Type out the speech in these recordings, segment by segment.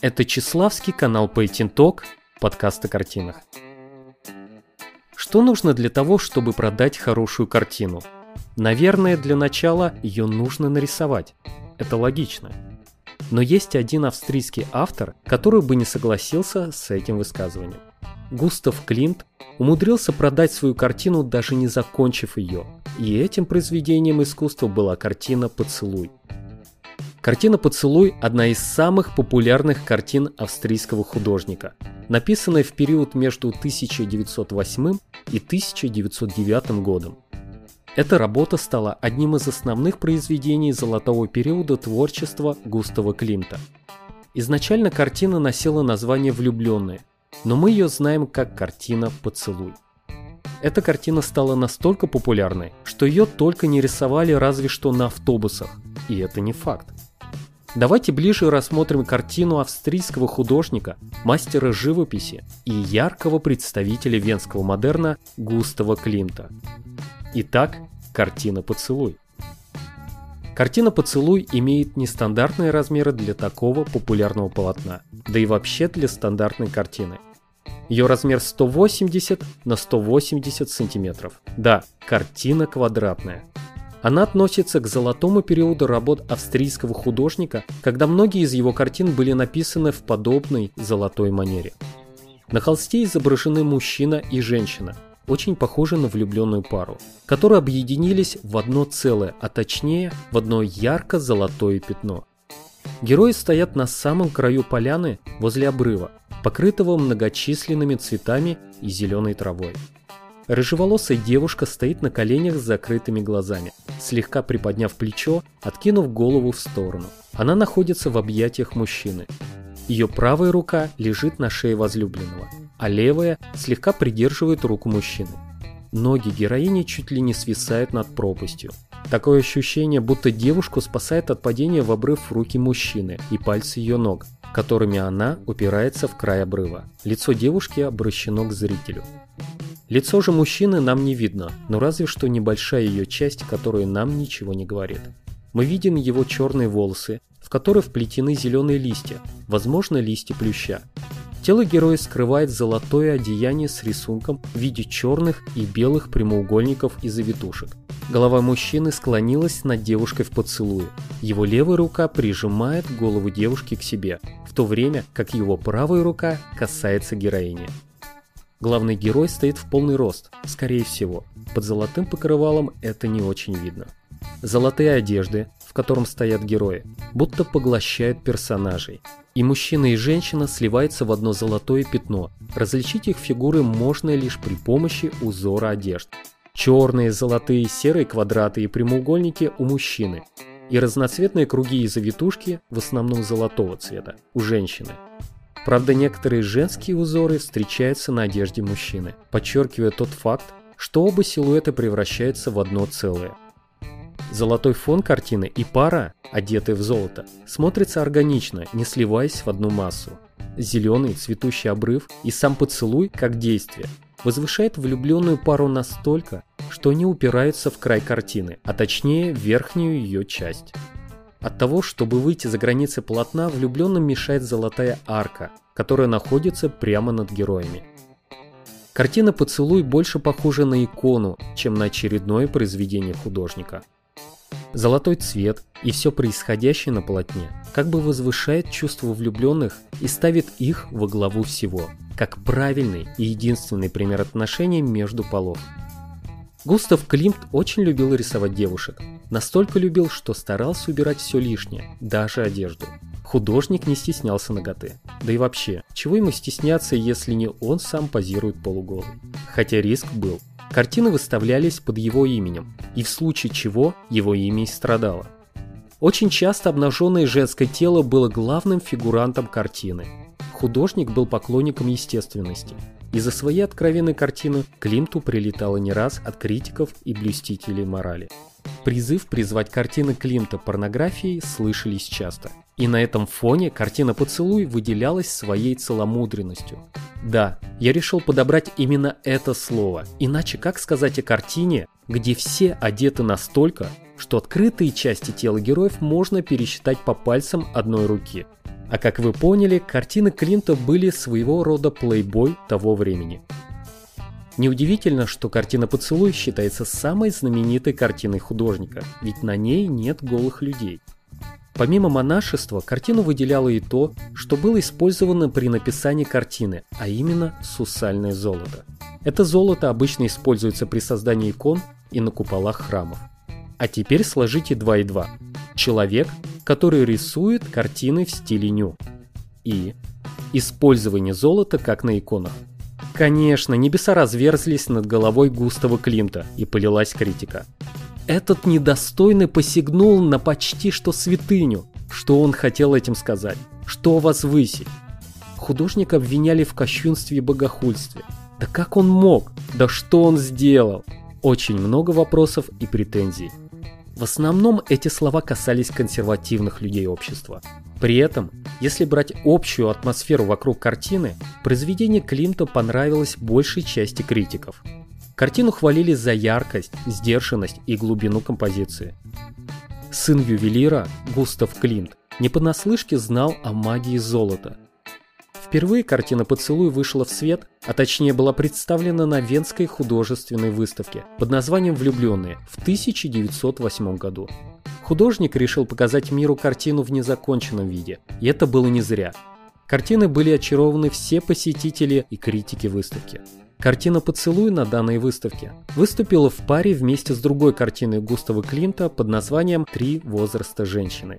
Это Чеславский канал Painting Talk, подкаст о картинах. Что нужно для того, чтобы продать хорошую картину? Наверное, для начала ее нужно нарисовать. Это логично. Но есть один австрийский автор, который бы не согласился с этим высказыванием. Густав Клинт умудрился продать свою картину, даже не закончив ее. И этим произведением искусства была картина «Поцелуй». Картина «Поцелуй» – одна из самых популярных картин австрийского художника, написанная в период между 1908 и 1909 годом. Эта работа стала одним из основных произведений золотого периода творчества Густава Климта. Изначально картина носила название «Влюбленные», но мы ее знаем как картина «Поцелуй». Эта картина стала настолько популярной, что ее только не рисовали разве что на автобусах, и это не факт. Давайте ближе рассмотрим картину австрийского художника, мастера живописи и яркого представителя венского модерна Густава Климта. Итак, картина «Поцелуй». Картина «Поцелуй» имеет нестандартные размеры для такого популярного полотна, да и вообще для стандартной картины. Ее размер 180 на 180 сантиметров. Да, картина квадратная. Она относится к золотому периоду работ австрийского художника, когда многие из его картин были написаны в подобной золотой манере. На холсте изображены мужчина и женщина, очень похожи на влюбленную пару, которые объединились в одно целое, а точнее в одно ярко-золотое пятно. Герои стоят на самом краю поляны возле обрыва, покрытого многочисленными цветами и зеленой травой. Рыжеволосая девушка стоит на коленях с закрытыми глазами, слегка приподняв плечо, откинув голову в сторону. Она находится в объятиях мужчины. Ее правая рука лежит на шее возлюбленного, а левая слегка придерживает руку мужчины. Ноги героини чуть ли не свисают над пропастью. Такое ощущение, будто девушку спасает от падения в обрыв руки мужчины и пальцы ее ног, которыми она упирается в край обрыва. Лицо девушки обращено к зрителю. Лицо же мужчины нам не видно, но разве что небольшая ее часть, которая нам ничего не говорит. Мы видим его черные волосы, в которые вплетены зеленые листья, возможно листья плюща. Тело героя скрывает золотое одеяние с рисунком в виде черных и белых прямоугольников и завитушек. Голова мужчины склонилась над девушкой в поцелуе. Его левая рука прижимает голову девушки к себе, в то время как его правая рука касается героини. Главный герой стоит в полный рост, скорее всего. Под золотым покрывалом это не очень видно. Золотые одежды, в котором стоят герои, будто поглощают персонажей. И мужчина и женщина сливаются в одно золотое пятно. Различить их фигуры можно лишь при помощи узора одежд. Черные, золотые, серые квадраты и прямоугольники у мужчины. И разноцветные круги и завитушки, в основном золотого цвета, у женщины. Правда, некоторые женские узоры встречаются на одежде мужчины, подчеркивая тот факт, что оба силуэта превращаются в одно целое. Золотой фон картины и пара, одетая в золото, смотрится органично, не сливаясь в одну массу. Зеленый цветущий обрыв и сам поцелуй, как действие, возвышает влюбленную пару настолько, что они упираются в край картины, а точнее в верхнюю ее часть. От того, чтобы выйти за границы полотна, влюбленным мешает золотая арка, которая находится прямо над героями. Картина «Поцелуй» больше похожа на икону, чем на очередное произведение художника. Золотой цвет и все происходящее на полотне как бы возвышает чувство влюбленных и ставит их во главу всего, как правильный и единственный пример отношений между полов. Густав Климт очень любил рисовать девушек. Настолько любил, что старался убирать все лишнее, даже одежду. Художник не стеснялся ноготы. Да и вообще, чего ему стесняться, если не он сам позирует полуголый? Хотя риск был. Картины выставлялись под его именем, и в случае чего его имя и страдало. Очень часто обнаженное женское тело было главным фигурантом картины. Художник был поклонником естественности – из-за своей откровенной картины Климту прилетало не раз от критиков и блюстителей морали. Призыв призвать картины Климта порнографией слышались часто. И на этом фоне картина «Поцелуй» выделялась своей целомудренностью. Да, я решил подобрать именно это слово. Иначе как сказать о картине, где все одеты настолько, что открытые части тела героев можно пересчитать по пальцам одной руки. А как вы поняли, картины Клинта были своего рода плейбой того времени. Неудивительно, что картина «Поцелуй» считается самой знаменитой картиной художника, ведь на ней нет голых людей. Помимо монашества, картину выделяло и то, что было использовано при написании картины, а именно сусальное золото. Это золото обычно используется при создании икон и на куполах храмов. А теперь сложите 2 и 2. Человек, который рисует картины в стиле ню. И использование золота как на иконах. Конечно, небеса разверзлись над головой Густава Климта и полилась критика. Этот недостойный посягнул на почти что святыню. Что он хотел этим сказать? Что возвысить? Художника обвиняли в кощунстве и богохульстве. Да как он мог? Да что он сделал? Очень много вопросов и претензий. В основном эти слова касались консервативных людей общества. При этом, если брать общую атмосферу вокруг картины, произведение Климта понравилось большей части критиков. Картину хвалили за яркость, сдержанность и глубину композиции. Сын ювелира, Густав Климт, не понаслышке знал о магии золота – Впервые картина «Поцелуй» вышла в свет, а точнее была представлена на Венской художественной выставке под названием «Влюбленные» в 1908 году. Художник решил показать миру картину в незаконченном виде, и это было не зря. Картины были очарованы все посетители и критики выставки. Картина «Поцелуй» на данной выставке выступила в паре вместе с другой картиной Густава Клинта под названием «Три возраста женщины».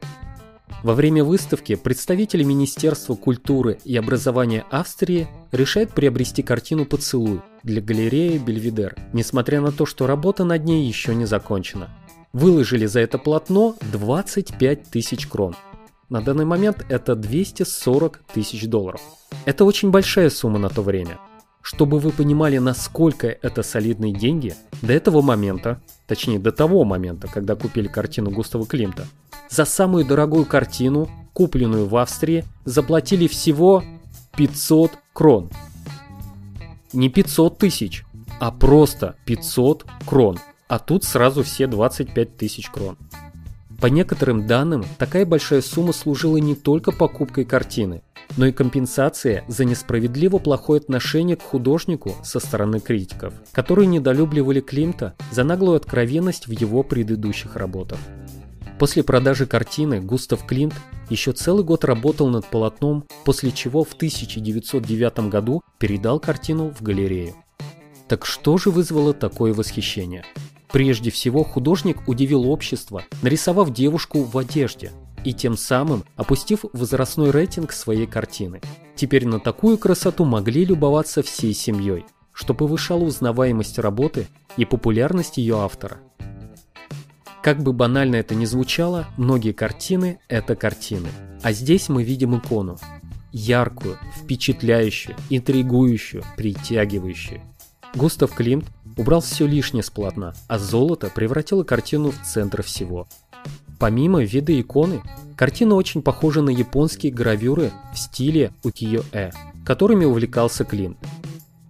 Во время выставки представители Министерства культуры и образования Австрии решают приобрести картину «Поцелуй» для галереи Бельведер, несмотря на то, что работа над ней еще не закончена. Выложили за это полотно 25 тысяч крон. На данный момент это 240 тысяч долларов. Это очень большая сумма на то время. Чтобы вы понимали, насколько это солидные деньги, до этого момента, точнее до того момента, когда купили картину Густава Климта, за самую дорогую картину, купленную в Австрии, заплатили всего 500 крон. Не 500 тысяч, а просто 500 крон. А тут сразу все 25 тысяч крон. По некоторым данным, такая большая сумма служила не только покупкой картины, но и компенсация за несправедливо плохое отношение к художнику со стороны критиков, которые недолюбливали Климта за наглую откровенность в его предыдущих работах. После продажи картины Густав Клинт еще целый год работал над полотном, после чего в 1909 году передал картину в галерею. Так что же вызвало такое восхищение? Прежде всего, художник удивил общество, нарисовав девушку в одежде и тем самым опустив возрастной рейтинг своей картины. Теперь на такую красоту могли любоваться всей семьей, что повышало узнаваемость работы и популярность ее автора – как бы банально это ни звучало, многие картины – это картины. А здесь мы видим икону. Яркую, впечатляющую, интригующую, притягивающую. Густав Климт убрал все лишнее с полотна, а золото превратило картину в центр всего. Помимо вида иконы, картина очень похожа на японские гравюры в стиле укиё-э, которыми увлекался Климт.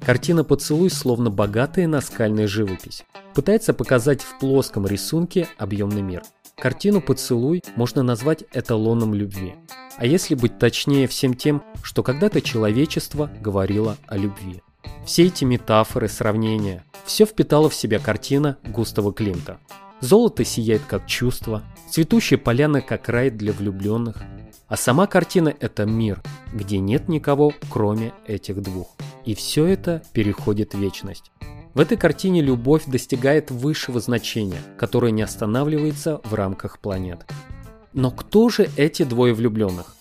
Картина «Поцелуй» словно богатая наскальная живопись. Пытается показать в плоском рисунке объемный мир. Картину «Поцелуй» можно назвать эталоном любви. А если быть точнее всем тем, что когда-то человечество говорило о любви. Все эти метафоры, сравнения, все впитала в себя картина Густава Климта. Золото сияет как чувство, цветущие поляны как рай для влюбленных, а сама картина – это мир, где нет никого, кроме этих двух. И все это переходит в вечность. В этой картине любовь достигает высшего значения, которое не останавливается в рамках планет. Но кто же эти двое влюбленных?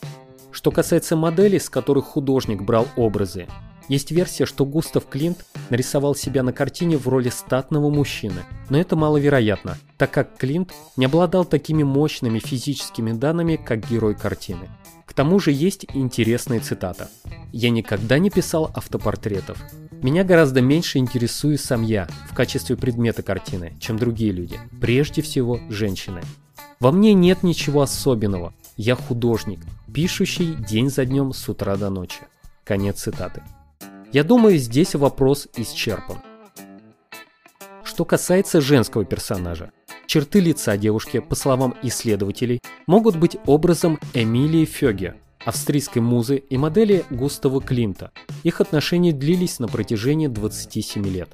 Что касается моделей, с которых художник брал образы, есть версия, что Густав Клинт нарисовал себя на картине в роли статного мужчины, но это маловероятно, так как Клинт не обладал такими мощными физическими данными, как герой картины. К тому же есть интересная цитата. «Я никогда не писал автопортретов. Меня гораздо меньше интересует сам я в качестве предмета картины, чем другие люди, прежде всего женщины. Во мне нет ничего особенного. Я художник, пишущий день за днем с утра до ночи». Конец цитаты. Я думаю, здесь вопрос исчерпан. Что касается женского персонажа, черты лица девушки, по словам исследователей, могут быть образом Эмилии Фёге, австрийской музы и модели Густава Климта. Их отношения длились на протяжении 27 лет.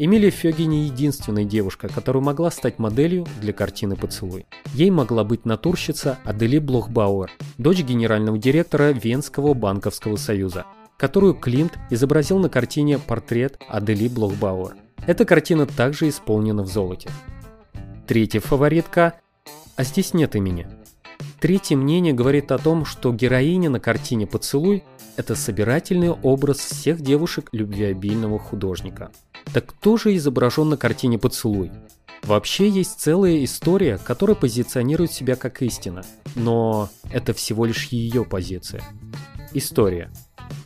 Эмилия Фёги не единственная девушка, которая могла стать моделью для картины «Поцелуй». Ей могла быть натурщица Адели Блохбауэр, дочь генерального директора Венского банковского союза, которую Климт изобразил на картине «Портрет Адели Блохбауэр». Эта картина также исполнена в золоте. Третья фаворитка «А здесь нет имени». Третье мнение говорит о том, что героиня на картине «Поцелуй» – это собирательный образ всех девушек любвеобильного художника – так кто же изображен на картине «Поцелуй»? Вообще есть целая история, которая позиционирует себя как истина, но это всего лишь ее позиция. История.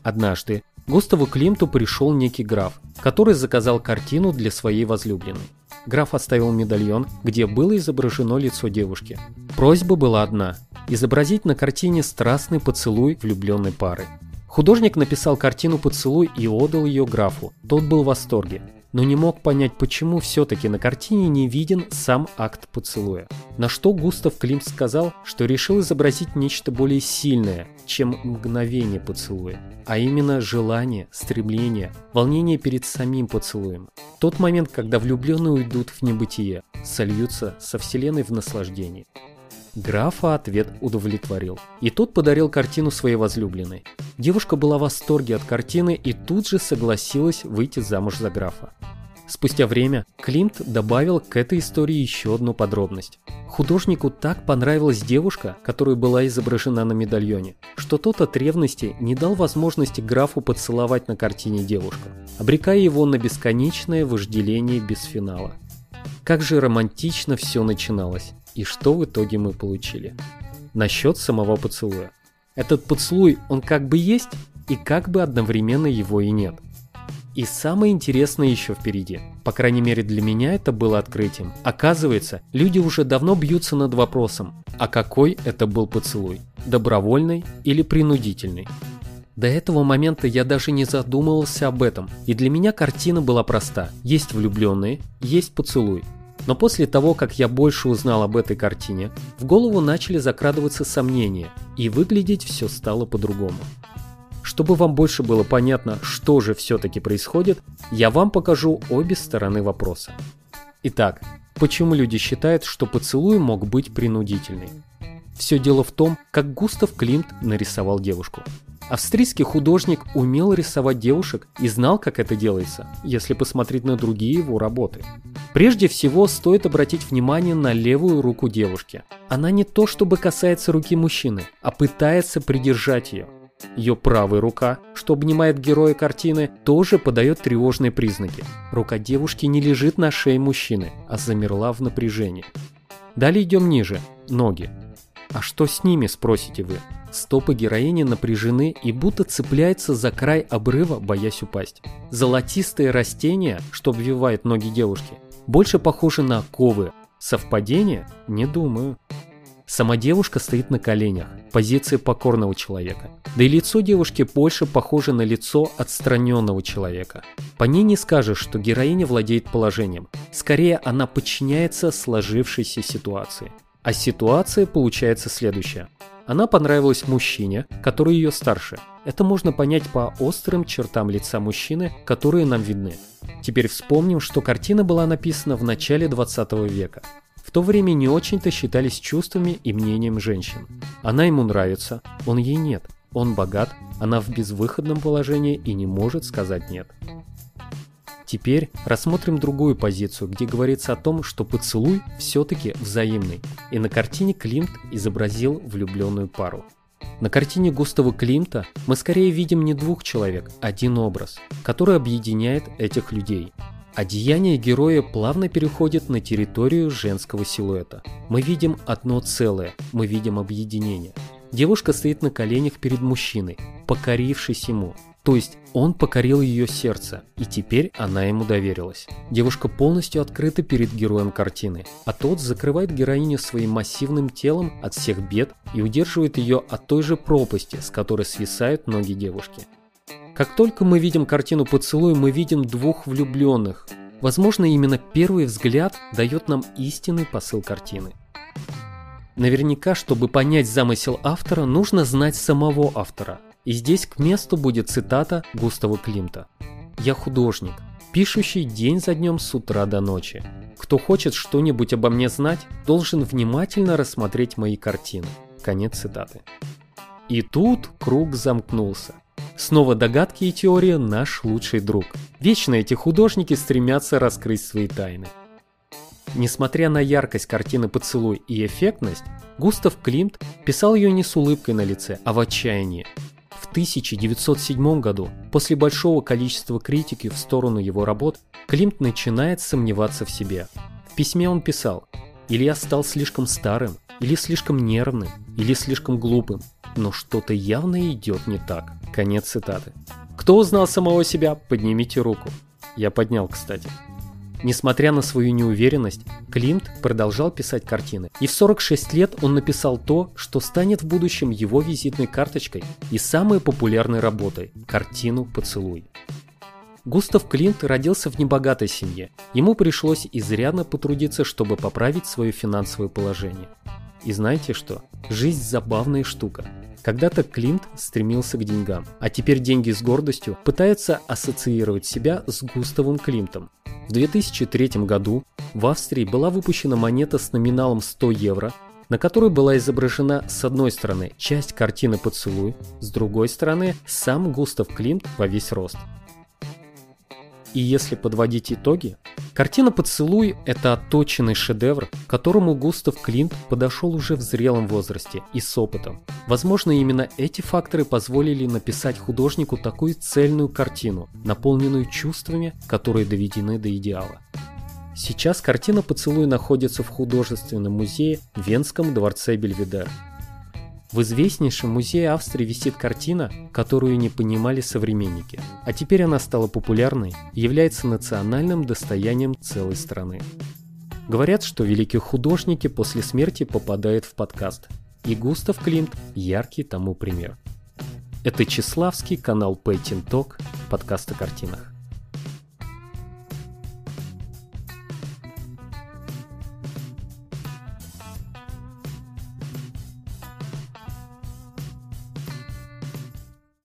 Однажды Густаву Климту пришел некий граф, который заказал картину для своей возлюбленной. Граф оставил медальон, где было изображено лицо девушки. Просьба была одна – изобразить на картине страстный поцелуй влюбленной пары. Художник написал картину «Поцелуй» и отдал ее графу. Тот был в восторге, но не мог понять, почему все-таки на картине не виден сам акт поцелуя. На что Густав Климт сказал, что решил изобразить нечто более сильное, чем мгновение поцелуя, а именно желание, стремление, волнение перед самим поцелуем. Тот момент, когда влюбленные уйдут в небытие, сольются со вселенной в наслаждении. Графа ответ удовлетворил. И тот подарил картину своей возлюбленной. Девушка была в восторге от картины и тут же согласилась выйти замуж за графа. Спустя время Климт добавил к этой истории еще одну подробность. Художнику так понравилась девушка, которая была изображена на медальоне, что тот от ревности не дал возможности графу поцеловать на картине девушку, обрекая его на бесконечное вожделение без финала. Как же романтично все начиналось. И что в итоге мы получили? Насчет самого поцелуя. Этот поцелуй, он как бы есть, и как бы одновременно его и нет. И самое интересное еще впереди. По крайней мере для меня это было открытием. Оказывается, люди уже давно бьются над вопросом, а какой это был поцелуй? Добровольный или принудительный? До этого момента я даже не задумывался об этом, и для меня картина была проста. Есть влюбленные, есть поцелуй. Но после того, как я больше узнал об этой картине, в голову начали закрадываться сомнения, и выглядеть все стало по-другому. Чтобы вам больше было понятно, что же все-таки происходит, я вам покажу обе стороны вопроса. Итак, почему люди считают, что поцелуй мог быть принудительный? Все дело в том, как Густав Климт нарисовал девушку. Австрийский художник умел рисовать девушек и знал, как это делается, если посмотреть на другие его работы. Прежде всего, стоит обратить внимание на левую руку девушки. Она не то чтобы касается руки мужчины, а пытается придержать ее. Ее правая рука, что обнимает героя картины, тоже подает тревожные признаки. Рука девушки не лежит на шее мужчины, а замерла в напряжении. Далее идем ниже. Ноги. А что с ними, спросите вы? Стопы героини напряжены и будто цепляются за край обрыва, боясь упасть. Золотистые растения, что обвивает ноги девушки, больше похожи на оковы. Совпадение? Не думаю. Сама девушка стоит на коленях, позиция покорного человека. Да и лицо девушки больше похоже на лицо отстраненного человека. По ней не скажешь, что героиня владеет положением. Скорее, она подчиняется сложившейся ситуации. А ситуация получается следующая. Она понравилась мужчине, который ее старше. Это можно понять по острым чертам лица мужчины, которые нам видны. Теперь вспомним, что картина была написана в начале 20 века. В то время не очень-то считались чувствами и мнением женщин. Она ему нравится, он ей нет. Он богат, она в безвыходном положении и не может сказать «нет». Теперь рассмотрим другую позицию, где говорится о том, что поцелуй все-таки взаимный. И на картине Климт изобразил влюбленную пару. На картине Густава Климта мы скорее видим не двух человек, а один образ, который объединяет этих людей. Одеяние героя плавно переходит на территорию женского силуэта. Мы видим одно целое, мы видим объединение. Девушка стоит на коленях перед мужчиной, покорившись ему, то есть он покорил ее сердце, и теперь она ему доверилась. Девушка полностью открыта перед героем картины, а тот закрывает героиню своим массивным телом от всех бед и удерживает ее от той же пропасти, с которой свисают ноги девушки. Как только мы видим картину поцелуя, мы видим двух влюбленных. Возможно, именно первый взгляд дает нам истинный посыл картины. Наверняка, чтобы понять замысел автора, нужно знать самого автора. И здесь к месту будет цитата Густава Климта. «Я художник, пишущий день за днем с утра до ночи. Кто хочет что-нибудь обо мне знать, должен внимательно рассмотреть мои картины». Конец цитаты. И тут круг замкнулся. Снова догадки и теория – наш лучший друг. Вечно эти художники стремятся раскрыть свои тайны. Несмотря на яркость картины «Поцелуй» и эффектность, Густав Климт писал ее не с улыбкой на лице, а в отчаянии. В 1907 году, после большого количества критики в сторону его работ, Климт начинает сомневаться в себе. В письме он писал «Или я стал слишком старым, или слишком нервным, или слишком глупым, но что-то явно идет не так». Конец цитаты. Кто узнал самого себя, поднимите руку. Я поднял, кстати. Несмотря на свою неуверенность, Климт продолжал писать картины. И в 46 лет он написал то, что станет в будущем его визитной карточкой и самой популярной работой – картину «Поцелуй». Густав Климт родился в небогатой семье. Ему пришлось изрядно потрудиться, чтобы поправить свое финансовое положение. И знаете что? Жизнь забавная штука. Когда-то Климт стремился к деньгам, а теперь деньги с гордостью пытаются ассоциировать себя с Густавом Климтом. В 2003 году в Австрии была выпущена монета с номиналом 100 евро, на которой была изображена с одной стороны часть картины «Поцелуй», с другой стороны сам Густав Климт во весь рост. И если подводить итоги, картина «Поцелуй» — это отточенный шедевр, к которому Густав Климт подошел уже в зрелом возрасте и с опытом. Возможно, именно эти факторы позволили написать художнику такую цельную картину, наполненную чувствами, которые доведены до идеала. Сейчас картина «Поцелуй» находится в художественном музее в Венском дворце Бельведер. В известнейшем музее Австрии висит картина, которую не понимали современники, а теперь она стала популярной и является национальным достоянием целой страны. Говорят, что великие художники после смерти попадают в подкаст, и Густав Климт – яркий тому пример. Это Чеславский канал Painting Talk, подкаст о картинах.